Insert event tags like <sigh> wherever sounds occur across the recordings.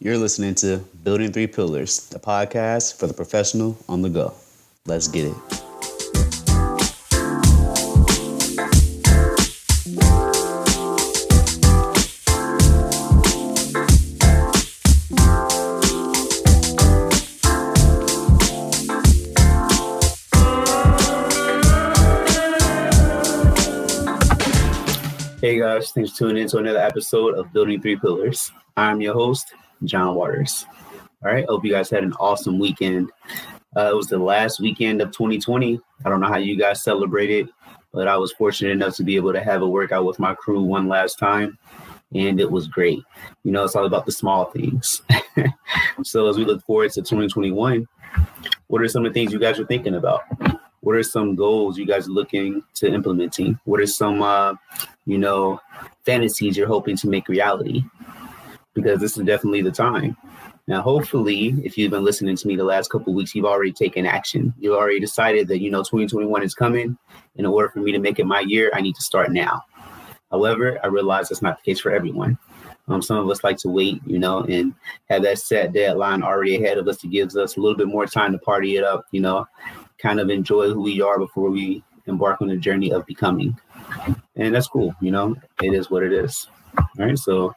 You're listening to Building Three Pillars, the podcast for the professional on the go. Let's get it. Hey guys, thanks for tuning in to another episode of Building Three Pillars. I'm your host, John Waters. All right, hope you guys had an awesome weekend. Uh, it was the last weekend of 2020. I don't know how you guys celebrated, but I was fortunate enough to be able to have a workout with my crew one last time, and it was great. You know, it's all about the small things. <laughs> so as we look forward to 2021, what are some of the things you guys are thinking about? what are some goals you guys are looking to implementing? What are some, uh, you know, fantasies you're hoping to make reality? Because this is definitely the time. Now, hopefully, if you've been listening to me the last couple weeks, you've already taken action. You've already decided that, you know, 2021 is coming. In order for me to make it my year, I need to start now. However, I realize that's not the case for everyone. Um, some of us like to wait, you know, and have that set deadline already ahead of us. It gives us a little bit more time to party it up, you know, kind of enjoy who we are before we embark on the journey of becoming. And that's cool, you know, it is what it is. All right. So,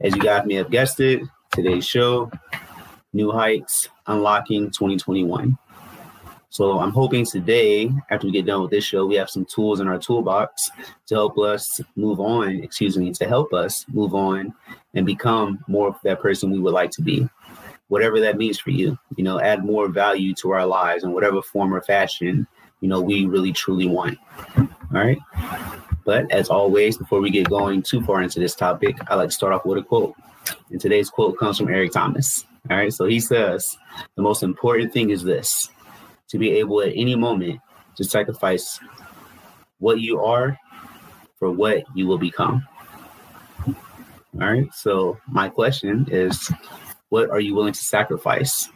as you guys may have guessed it, today's show, New Heights Unlocking 2021. So, I'm hoping today, after we get done with this show, we have some tools in our toolbox to help us move on, excuse me, to help us move on and become more of that person we would like to be whatever that means for you. You know, add more value to our lives in whatever form or fashion, you know, we really truly want. All right. But as always, before we get going too far into this topic, I like to start off with a quote. And today's quote comes from Eric Thomas. All right. So he says, the most important thing is this to be able at any moment to sacrifice what you are for what you will become. All right. So my question is what are you willing to sacrifice?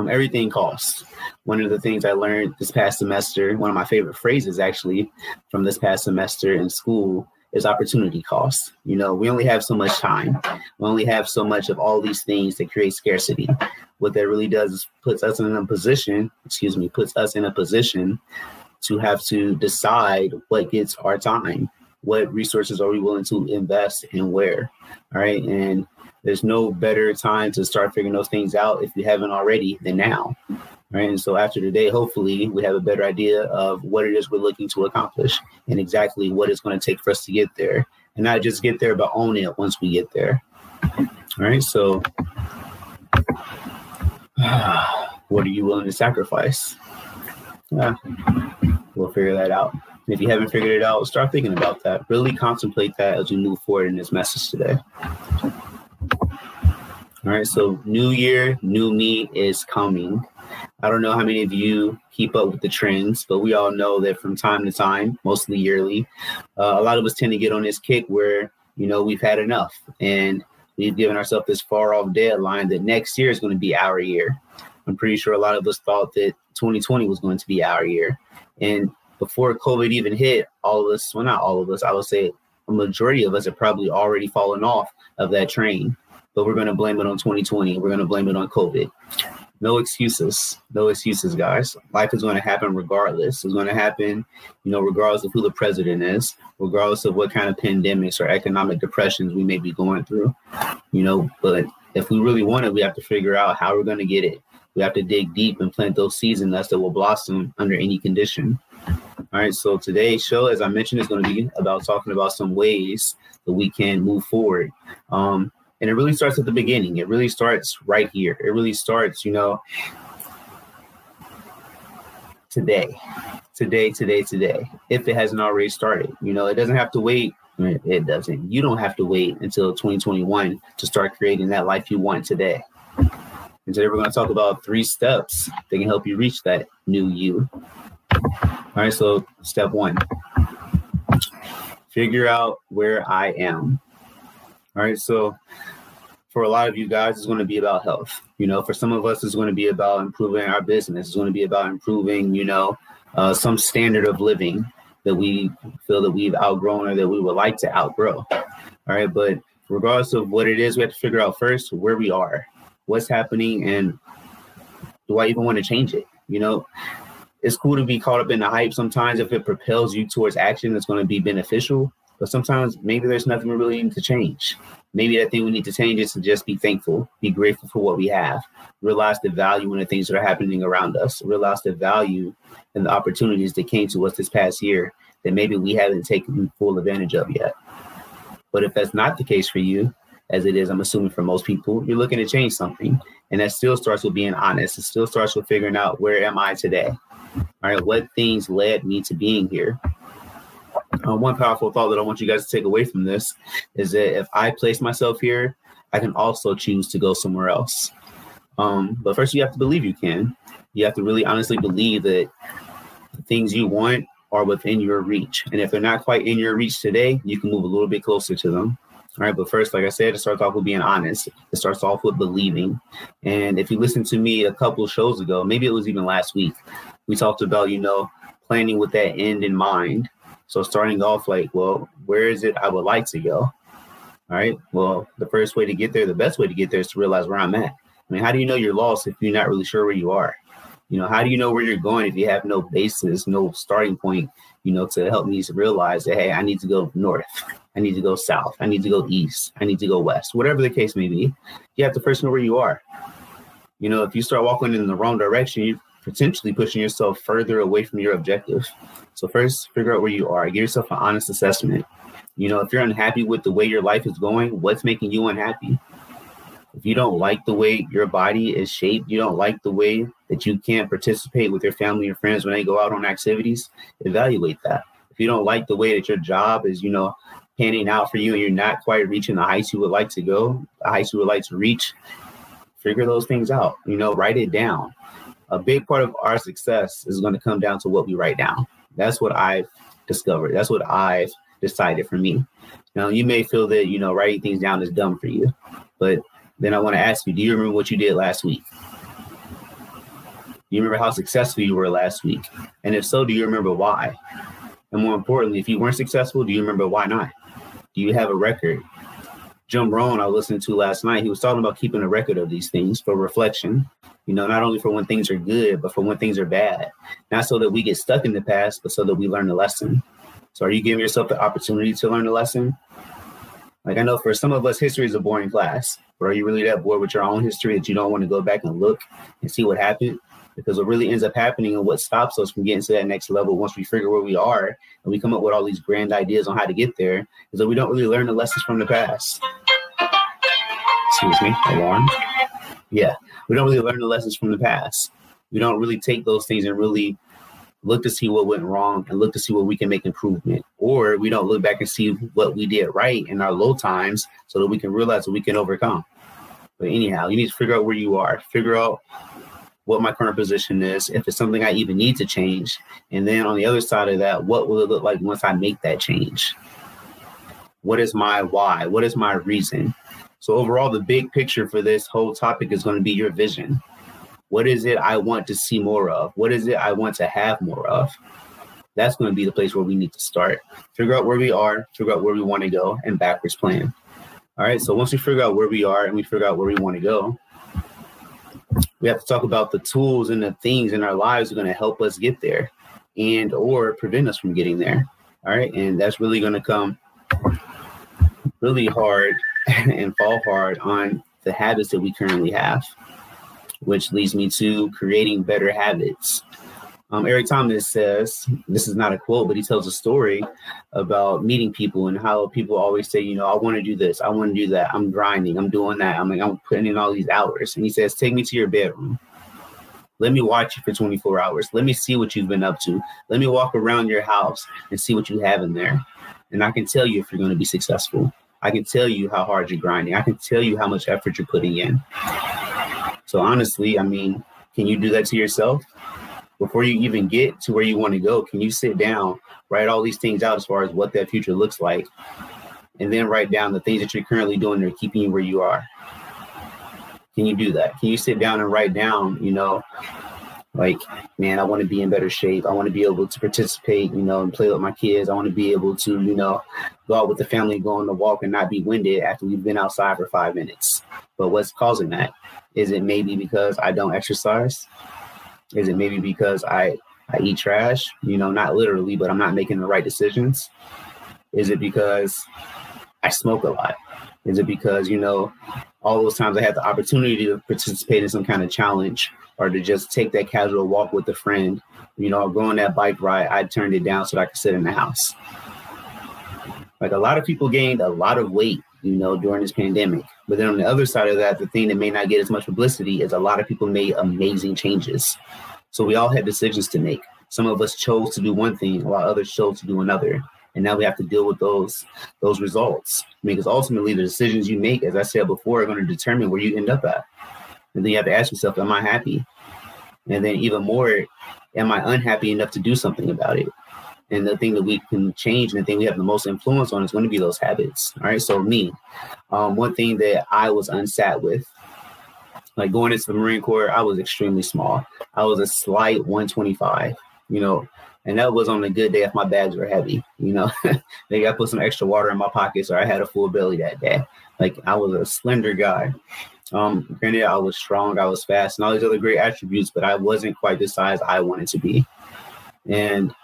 Um, everything costs. One of the things I learned this past semester, one of my favorite phrases actually from this past semester in school is opportunity cost. You know, we only have so much time. We only have so much of all these things that create scarcity. What that really does is puts us in a position, excuse me, puts us in a position to have to decide what gets our time. What resources are we willing to invest and where? All right. And there's no better time to start figuring those things out if you haven't already than now. Right. And so after today, hopefully we have a better idea of what it is we're looking to accomplish and exactly what it's going to take for us to get there. And not just get there, but own it once we get there. All right. So <sighs> what are you willing to sacrifice? Yeah, we'll figure that out. if you haven't figured it out, start thinking about that. Really contemplate that as we move forward in this message today. All right, so new year, new me is coming. I don't know how many of you keep up with the trends, but we all know that from time to time, mostly yearly, uh, a lot of us tend to get on this kick where, you know, we've had enough and we've given ourselves this far off deadline that next year is going to be our year. I'm pretty sure a lot of us thought that 2020 was going to be our year. And before COVID even hit, all of us, well, not all of us, I would say a majority of us have probably already fallen off of that train but we're going to blame it on 2020. We're going to blame it on COVID. No excuses. No excuses, guys. Life is going to happen regardless. It's going to happen, you know, regardless of who the president is, regardless of what kind of pandemics or economic depressions we may be going through, you know. But if we really want it, we have to figure out how we're going to get it. We have to dig deep and plant those seeds in us that will blossom under any condition. All right, so today's show, as I mentioned, is going to be about talking about some ways that we can move forward. Um, and it really starts at the beginning. It really starts right here. It really starts, you know, today, today, today, today. If it hasn't already started, you know, it doesn't have to wait. It doesn't. You don't have to wait until 2021 to start creating that life you want today. And today we're going to talk about three steps that can help you reach that new you. All right. So step one, figure out where I am. All right. So for a lot of you guys, it's going to be about health. You know, for some of us, it's going to be about improving our business. It's going to be about improving, you know, uh, some standard of living that we feel that we've outgrown or that we would like to outgrow. All right. But regardless of what it is, we have to figure out first where we are, what's happening, and do I even want to change it? You know, it's cool to be caught up in the hype sometimes if it propels you towards action that's going to be beneficial. But sometimes maybe there's nothing really to change. Maybe that thing we need to change is to just be thankful, be grateful for what we have, realize the value in the things that are happening around us, realize the value and the opportunities that came to us this past year that maybe we haven't taken full advantage of yet. But if that's not the case for you, as it is, I'm assuming for most people, you're looking to change something. And that still starts with being honest. It still starts with figuring out where am I today? All right, what things led me to being here? Uh, one powerful thought that I want you guys to take away from this is that if I place myself here, I can also choose to go somewhere else. Um, but first, you have to believe you can. You have to really honestly believe that the things you want are within your reach. And if they're not quite in your reach today, you can move a little bit closer to them. All right, but first, like I said, it starts off with being honest. It starts off with believing. And if you listen to me a couple shows ago, maybe it was even last week, we talked about, you know, planning with that end in mind. So starting off like, well, where is it I would like to go? All right. Well, the first way to get there, the best way to get there is to realize where I'm at. I mean, how do you know you're lost if you're not really sure where you are? You know, how do you know where you're going if you have no basis, no starting point, you know, to help me to realize that, hey, I need to go north, I need to go south, I need to go east, I need to go west, whatever the case may be. You have to first know where you are. You know, if you start walking in the wrong direction, you're potentially pushing yourself further away from your objective. So, first, figure out where you are, give yourself an honest assessment. You know, if you're unhappy with the way your life is going, what's making you unhappy? if you don't like the way your body is shaped, you don't like the way that you can't participate with your family and friends when they go out on activities, evaluate that. If you don't like the way that your job is, you know, panning out for you and you're not quite reaching the heights you would like to go, the heights you would like to reach, figure those things out. You know, write it down. A big part of our success is going to come down to what we write down. That's what I've discovered. That's what I've decided for me. Now, you may feel that, you know, writing things down is dumb for you, but then I want to ask you, do you remember what you did last week? Do you remember how successful you were last week? And if so, do you remember why? And more importantly, if you weren't successful, do you remember why not? Do you have a record? Jim Rohn, I listened to last night, he was talking about keeping a record of these things for reflection, you know, not only for when things are good, but for when things are bad. Not so that we get stuck in the past, but so that we learn the lesson. So are you giving yourself the opportunity to learn the lesson? Like I know for some of us, history is a boring class. But are you really that bored with your own history that you don't want to go back and look and see what happened? Because what really ends up happening and what stops us from getting to that next level once we figure where we are and we come up with all these grand ideas on how to get there is that we don't really learn the lessons from the past. Excuse me, alarm. Yeah, we don't really learn the lessons from the past. We don't really take those things and really look to see what went wrong and look to see what we can make improvement. Or we don't look back and see what we did right in our low times so that we can realize that we can overcome. But anyhow, you need to figure out where you are, figure out what my current position is, if it's something I even need to change. And then on the other side of that, what will it look like once I make that change? What is my why? What is my reason? So, overall, the big picture for this whole topic is going to be your vision. What is it I want to see more of? What is it I want to have more of? That's going to be the place where we need to start. Figure out where we are, figure out where we want to go, and backwards plan. All right. So once we figure out where we are and we figure out where we want to go, we have to talk about the tools and the things in our lives are going to help us get there and or prevent us from getting there. All right. And that's really going to come really hard <laughs> and fall hard on the habits that we currently have which leads me to creating better habits. Um, Eric Thomas says, this is not a quote, but he tells a story about meeting people and how people always say, you know, I want to do this, I want to do that, I'm grinding, I'm doing that, I'm like, I'm putting in all these hours. And he says, take me to your bedroom. Let me watch you for 24 hours. Let me see what you've been up to. Let me walk around your house and see what you have in there. And I can tell you if you're going to be successful. I can tell you how hard you're grinding. I can tell you how much effort you're putting in. So honestly, I mean, can you do that to yourself? Before you even get to where you want to go, can you sit down, write all these things out as far as what that future looks like, and then write down the things that you're currently doing that are keeping you where you are? Can you do that? Can you sit down and write down, you know, like, man, I want to be in better shape. I want to be able to participate, you know, and play with my kids. I want to be able to, you know, go out with the family, go on the walk and not be winded after we've been outside for five minutes. But what's causing that? Is it maybe because I don't exercise? Is it maybe because I I eat trash? You know, not literally, but I'm not making the right decisions. Is it because I smoke a lot? Is it because, you know, all those times I had the opportunity to participate in some kind of challenge or to just take that casual walk with a friend, you know, go on that bike ride, I turned it down so that I could sit in the house. Like a lot of people gained a lot of weight, you know, during this pandemic. But then on the other side of that, the thing that may not get as much publicity is a lot of people made amazing changes. So we all had decisions to make. Some of us chose to do one thing while others chose to do another and now we have to deal with those those results. I mean, because ultimately the decisions you make as i said before are going to determine where you end up at. And then you have to ask yourself am i happy? And then even more am i unhappy enough to do something about it? And the thing that we can change and the thing we have the most influence on is going to be those habits all right? So me um, one thing that i was unsat with like going into the marine corps i was extremely small. I was a slight 125 you know and that was on a good day if my bags were heavy. You know, <laughs> maybe I put some extra water in my pockets or I had a full belly that day. Like I was a slender guy. Um, granted, I was strong, I was fast, and all these other great attributes, but I wasn't quite the size I wanted to be. And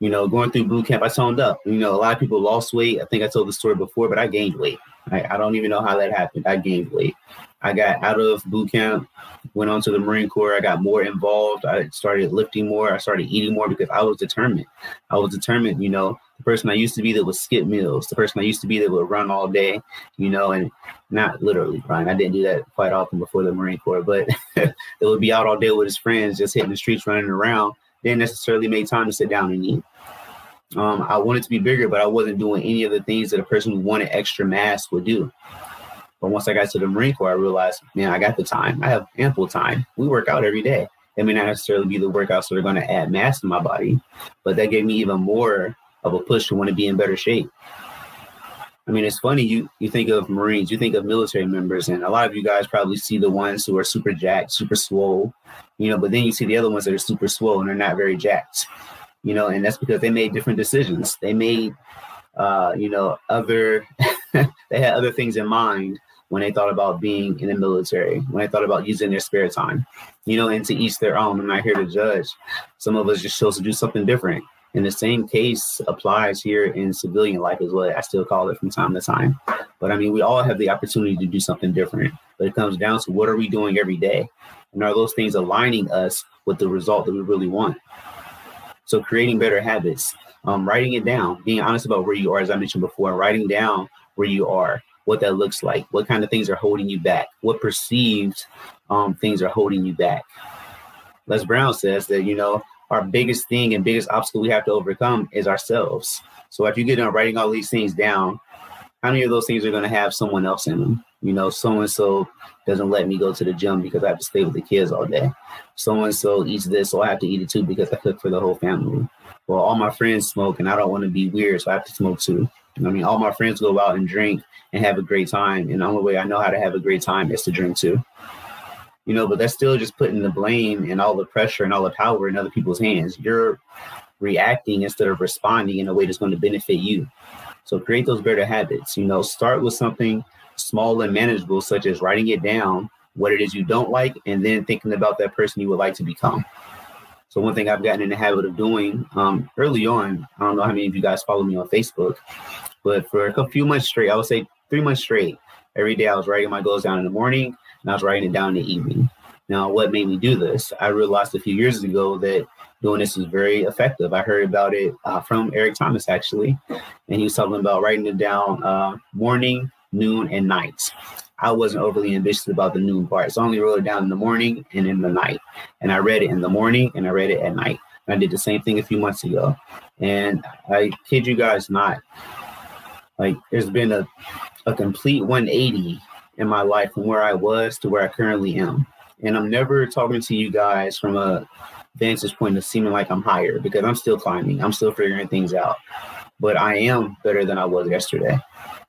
you know, going through boot camp, I toned up. You know, a lot of people lost weight. I think I told the story before, but I gained weight. I, I don't even know how that happened. I gained weight. I got out of boot camp, went on to the Marine Corps. I got more involved. I started lifting more. I started eating more because I was determined. I was determined, you know, the person I used to be that would skip meals, the person I used to be that would run all day, you know, and not literally Brian. I didn't do that quite often before the Marine Corps, but <laughs> it would be out all day with his friends, just hitting the streets, running around. Didn't necessarily make time to sit down and eat. Um, I wanted to be bigger, but I wasn't doing any of the things that a person who wanted extra mass would do. But once I got to the Marine Corps, I realized, man, I got the time. I have ample time. We work out every day. It may not necessarily be the workouts that are going to add mass to my body, but that gave me even more of a push to want to be in better shape. I mean, it's funny. You you think of Marines, you think of military members, and a lot of you guys probably see the ones who are super jacked, super swole, you know. But then you see the other ones that are super swole and they're not very jacked you know, and that's because they made different decisions. They made, uh, you know, other, <laughs> they had other things in mind when they thought about being in the military, when they thought about using their spare time, you know, and to each their own. I'm not here to judge. Some of us just chose to do something different. And the same case applies here in civilian life as well. I still call it from time to time. But I mean, we all have the opportunity to do something different. But it comes down to what are we doing every day? And are those things aligning us with the result that we really want? So creating better habits, um, writing it down, being honest about where you are, as I mentioned before, writing down where you are, what that looks like, what kind of things are holding you back, what perceived um, things are holding you back. Les Brown says that, you know, our biggest thing and biggest obstacle we have to overcome is ourselves. So if you get done writing all these things down, how many of those things are going to have someone else in them? You know, so and so doesn't let me go to the gym because I have to stay with the kids all day. So and so eats this, so I have to eat it too because I cook for the whole family. Well, all my friends smoke and I don't want to be weird, so I have to smoke too. I mean, all my friends go out and drink and have a great time. And the only way I know how to have a great time is to drink too. You know, but that's still just putting the blame and all the pressure and all the power in other people's hands. You're reacting instead of responding in a way that's going to benefit you. So create those better habits. You know, start with something small and manageable, such as writing it down, what it is you don't like, and then thinking about that person you would like to become. So one thing I've gotten in the habit of doing um, early on, I don't know how many of you guys follow me on Facebook, but for a few months straight, I would say three months straight, every day I was writing my goals down in the morning and I was writing it down in the evening. Now, what made me do this? I realized a few years ago that doing this was very effective. I heard about it uh, from Eric Thomas actually, and he was talking about writing it down uh, morning, noon, and night. I wasn't overly ambitious about the noon part, so I only wrote it down in the morning and in the night. And I read it in the morning and I read it at night. And I did the same thing a few months ago, and I kid you guys not, like there's been a a complete 180 in my life from where I was to where I currently am. And I'm never talking to you guys from a vantage point of seeming like I'm higher because I'm still climbing. I'm still figuring things out. But I am better than I was yesterday.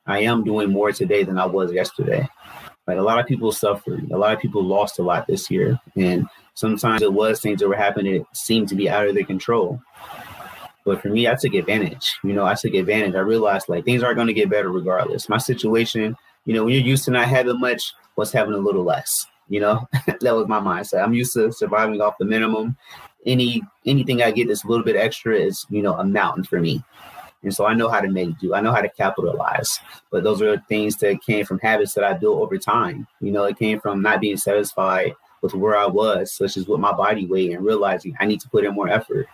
I am doing more today than I was yesterday. Like a lot of people suffered. A lot of people lost a lot this year. And Sometimes it was things that were happening that seemed to be out of their control. But for me, I took advantage. You know, I took advantage. I realized like things aren't going to get better regardless. My situation, you know, when you're used to not having much, was having a little less. You know, <laughs> that was my mindset. I'm used to surviving off the minimum. Any anything I get that's a little bit extra is, you know, a mountain for me. And so I know how to make do. I know how to capitalize. But those are things that came from habits that I built over time. You know, it came from not being satisfied with where I was, such as with my body weight, and realizing I need to put in more effort.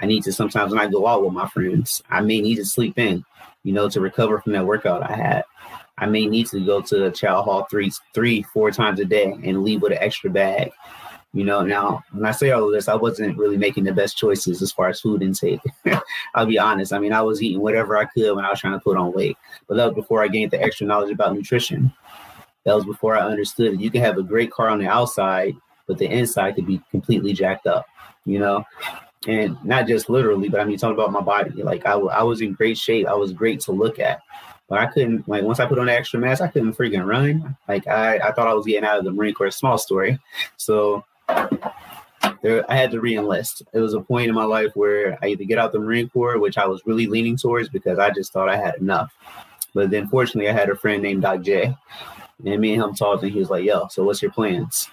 I need to sometimes when I go out with my friends, I may need to sleep in, you know, to recover from that workout I had. I may need to go to the chow hall three, three, four times a day and leave with an extra bag. You know, now when I say all of this, I wasn't really making the best choices as far as food intake. <laughs> I'll be honest. I mean, I was eating whatever I could when I was trying to put on weight, but that was before I gained the extra knowledge about nutrition. That was before I understood that you can have a great car on the outside, but the inside could be completely jacked up. You know, and not just literally, but I mean, talking about my body. Like I, I was in great shape. I was great to look at, but I couldn't. Like once I put on the extra mass, I couldn't freaking run. Like I, I thought I was getting out of the Marine Corps. Small story. So there, I had to reenlist. It was a point in my life where I either get out the Marine Corps, which I was really leaning towards because I just thought I had enough. But then, fortunately, I had a friend named Doc J, and me and him talked, and he was like, "Yo, so what's your plans?"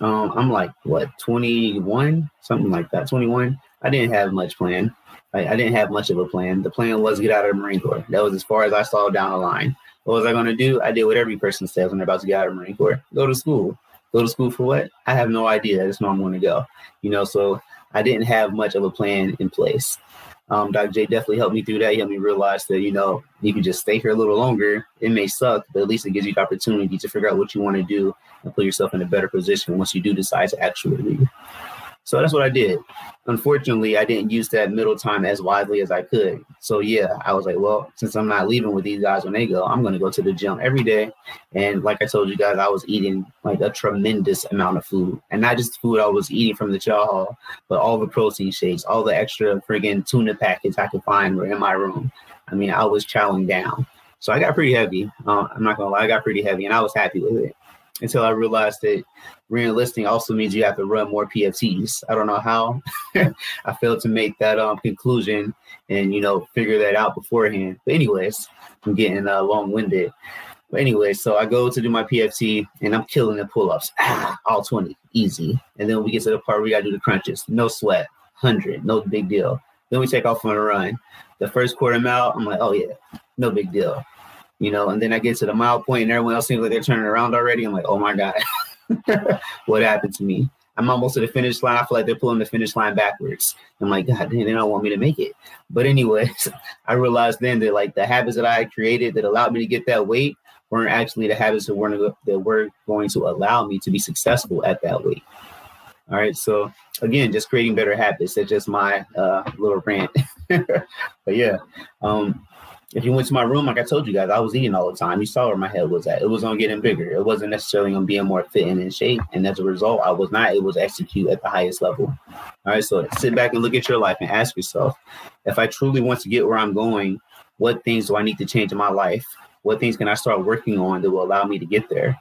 Um, I'm like, what, 21, something like that, 21. I didn't have much plan. I, I didn't have much of a plan. The plan was get out of the Marine Corps. That was as far as I saw down the line. What was I going to do? I did what every person says when they're about to get out of the Marine Corps: go to school. Go to school for what? I have no idea. I just know I'm going to go. You know, so I didn't have much of a plan in place. Um, Dr. J definitely helped me through that. He helped me realize that, you know, you can just stay here a little longer. It may suck, but at least it gives you the opportunity to figure out what you want to do and put yourself in a better position once you do decide to actually leave. So that's what I did. Unfortunately, I didn't use that middle time as widely as I could. So yeah, I was like, well, since I'm not leaving with these guys when they go, I'm going to go to the gym every day. And like I told you guys, I was eating like a tremendous amount of food, and not just food I was eating from the chow hall, but all the protein shakes, all the extra friggin' tuna packets I could find were in my room. I mean, I was chowing down. So I got pretty heavy. Uh, I'm not gonna lie, I got pretty heavy, and I was happy with it until I realized that reenlisting also means you have to run more PFTs. I don't know how. <laughs> I failed to make that um, conclusion and you know figure that out beforehand. But anyways, I'm getting uh, long winded. But anyway, so I go to do my PFT and I'm killing the pull ups, ah, all 20, easy. And then we get to the part where we got to do the crunches, no sweat, 100, no big deal. Then we take off on a run. The first quarter mile, I'm like, oh yeah, no big deal you know, and then I get to the mile point and everyone else seems like they're turning around already. I'm like, oh my God, <laughs> what happened to me? I'm almost to the finish line. I feel like they're pulling the finish line backwards. I'm like, God damn, they don't want me to make it. But anyways, <laughs> I realized then that like the habits that I created that allowed me to get that weight weren't actually the habits that weren't that were going to allow me to be successful at that weight. All right. So again, just creating better habits. That's just my uh, little rant. <laughs> but yeah, um, if you went to my room, like I told you guys, I was eating all the time. You saw where my head was at. It was on getting bigger. It wasn't necessarily on being more fit and in shape. And as a result, I was not able to execute at the highest level. All right. So sit back and look at your life and ask yourself if I truly want to get where I'm going, what things do I need to change in my life? What things can I start working on that will allow me to get there?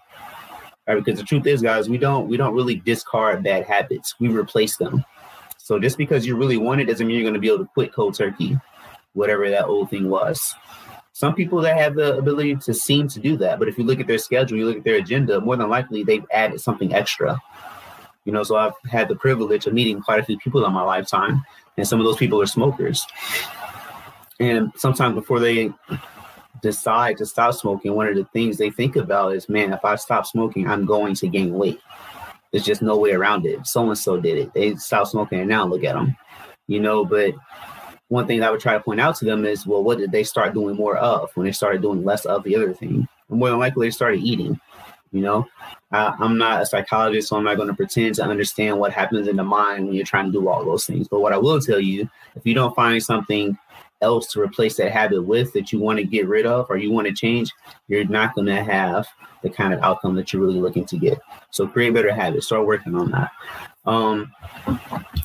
All right, because the truth is, guys, we don't we don't really discard bad habits. We replace them. So just because you really want it doesn't mean you're going to be able to quit cold turkey whatever that old thing was. Some people that have the ability to seem to do that, but if you look at their schedule, you look at their agenda, more than likely they've added something extra. You know, so I've had the privilege of meeting quite a few people in my lifetime, and some of those people are smokers. And sometimes before they decide to stop smoking, one of the things they think about is, man, if I stop smoking, I'm going to gain weight. There's just no way around it. So and so did it. They stopped smoking, and now look at them. You know, but one thing I would try to point out to them is, well, what did they start doing more of when they started doing less of the other thing? And more than likely, they started eating. You know, I, I'm not a psychologist, so I'm not going to pretend to understand what happens in the mind when you're trying to do all those things. But what I will tell you, if you don't find something else to replace that habit with that you want to get rid of or you want to change, you're not going to have the kind of outcome that you're really looking to get. So create better habits. Start working on that. Um, all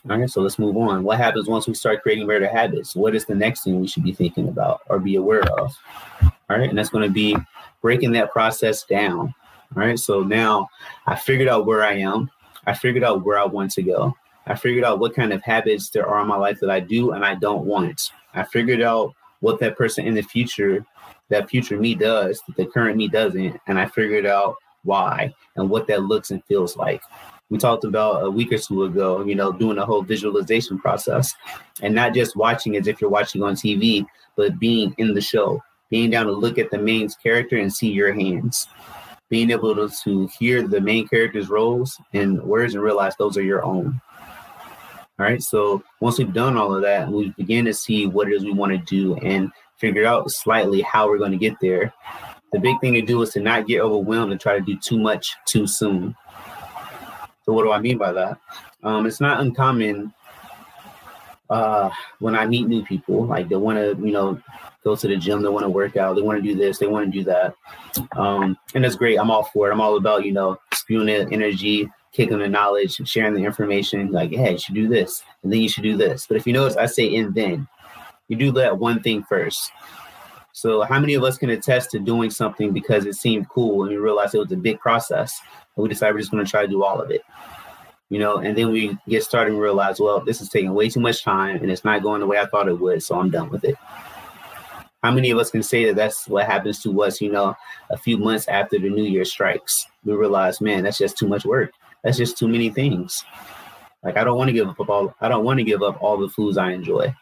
right, so let's move on. What happens once we start creating better habits? What is the next thing we should be thinking about or be aware of? All right, and that's going to be breaking that process down. All right, so now I figured out where I am. I figured out where I want to go. I figured out what kind of habits there are in my life that I do and I don't want. I figured out what that person in the future, that future me does, that the current me doesn't. And I figured out why and what that looks and feels like. We talked about a week or two ago, you know, doing a whole visualization process and not just watching as if you're watching on TV, but being in the show, being down to look at the main character and see your hands, being able to, to hear the main character's roles and words and realize those are your own. All right. So once we've done all of that, we begin to see what it is we want to do and figure out slightly how we're going to get there. The big thing to do is to not get overwhelmed and try to do too much too soon. So what do I mean by that? Um, it's not uncommon uh, when I meet new people, like they want to, you know, go to the gym, they want to work out, they want to do this, they want to do that. Um, and that's great. I'm all for it. I'm all about, you know, spewing the energy, kicking the knowledge, sharing the information, like, hey, you should do this, and then you should do this. But if you notice, I say and then. You do that one thing first. So how many of us can attest to doing something because it seemed cool and we realized it was a big process and we decided we're just going to try to do all of it? You know, and then we get started and realize, well, this is taking way too much time and it's not going the way I thought it would, so I'm done with it. How many of us can say that that's what happens to us, you know, a few months after the new year strikes? We realize, man, that's just too much work. That's just too many things. Like I don't want to give up all I don't want to give up all the foods I enjoy.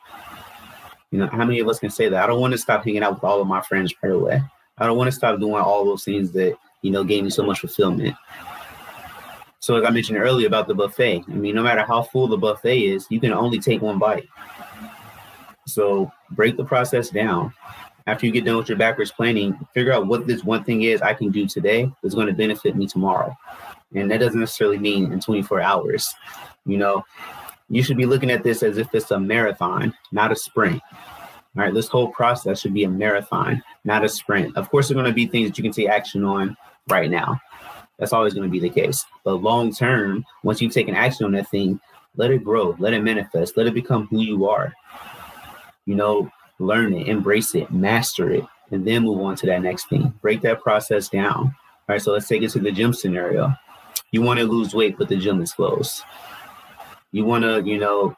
You know, how many of us can say that? I don't want to stop hanging out with all of my friends right away. I don't want to stop doing all those things that, you know, gave me so much fulfillment. So as I mentioned earlier about the buffet, I mean, no matter how full the buffet is, you can only take one bite. So break the process down. After you get done with your backwards planning, figure out what this one thing is I can do today that's going to benefit me tomorrow. And that doesn't necessarily mean in 24 hours. You know, you should be looking at this as if it's a marathon, not a sprint. All right, this whole process should be a marathon, not a sprint. Of course, there are going to be things that you can take action on right now. That's always going to be the case. But long term, once you've taken action on that thing, let it grow, let it manifest, let it become who you are. You know, learn it, embrace it, master it, and then move on to that next thing. Break that process down. All right, so let's take it to the gym scenario. You want to lose weight, but the gym is closed. You want to, you know,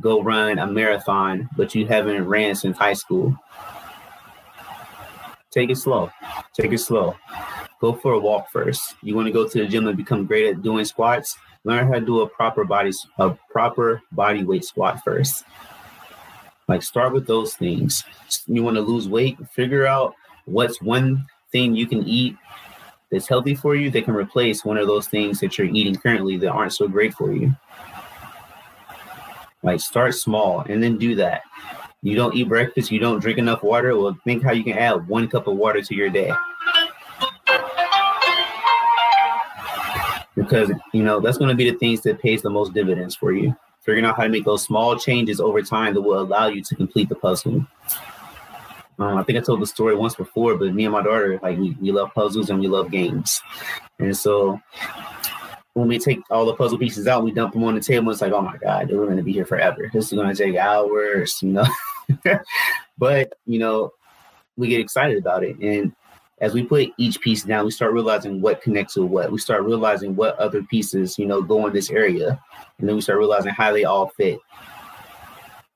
go run a marathon, but you haven't ran since high school. Take it slow. Take it slow. Go for a walk first. You want to go to the gym and become great at doing squats. Learn how to do a proper body a proper body weight squat first. Like start with those things. You want to lose weight, figure out what's one thing you can eat that's healthy for you that can replace one of those things that you're eating currently that aren't so great for you. Like start small and then do that. You don't eat breakfast, you don't drink enough water. Well, think how you can add one cup of water to your day. Because you know that's going to be the things that pays the most dividends for you. Figuring out how to make those small changes over time that will allow you to complete the puzzle. Um, I think I told the story once before, but me and my daughter, like we, we love puzzles and we love games. And so when we take all the puzzle pieces out, we dump them on the table. It's like, oh my God, we're going to be here forever. This is going to take hours, you know. <laughs> but, you know, we get excited about it. And as we put each piece down, we start realizing what connects to what. We start realizing what other pieces, you know, go in this area. And then we start realizing how they all fit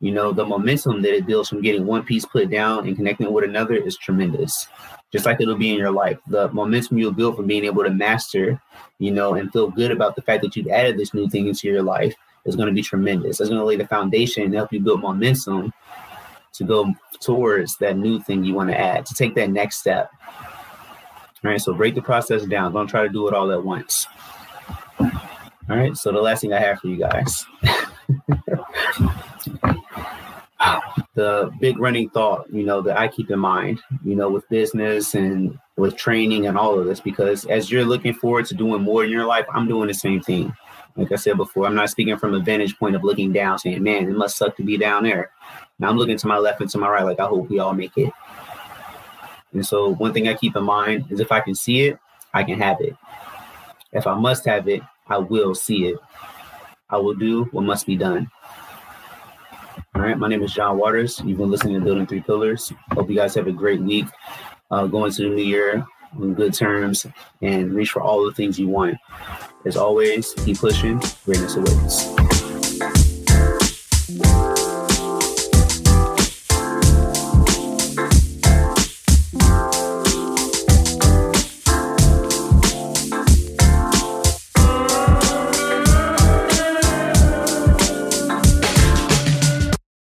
you know, the momentum that it builds from getting one piece put down and connecting with another is tremendous. Just like it'll be in your life. The momentum you'll build from being able to master, you know, and feel good about the fact that you've added this new thing into your life is going to be tremendous. It's going to lay the foundation and help you build momentum to go towards that new thing you want to add, to take that next step. All right, so break the process down. Don't try to do it all at once. All right, so the last thing I have for you guys. <laughs> the big running thought, you know, that I keep in mind, you know, with business and with training and all of this, because as you're looking forward to doing more in your life, I'm doing the same thing. Like I said before, I'm not speaking from a vantage point of looking down, saying, man, it must suck to be down there. Now I'm looking to my left and to my right, like, I hope we all make it. And so, one thing I keep in mind is if I can see it, I can have it. If I must have it, I will see it. I will do what must be done. All right, my name is John Waters. You've been listening to Building Three Pillars. Hope you guys have a great week uh, going to the new year on good terms and reach for all the things you want. As always, keep pushing. Greatness awaits.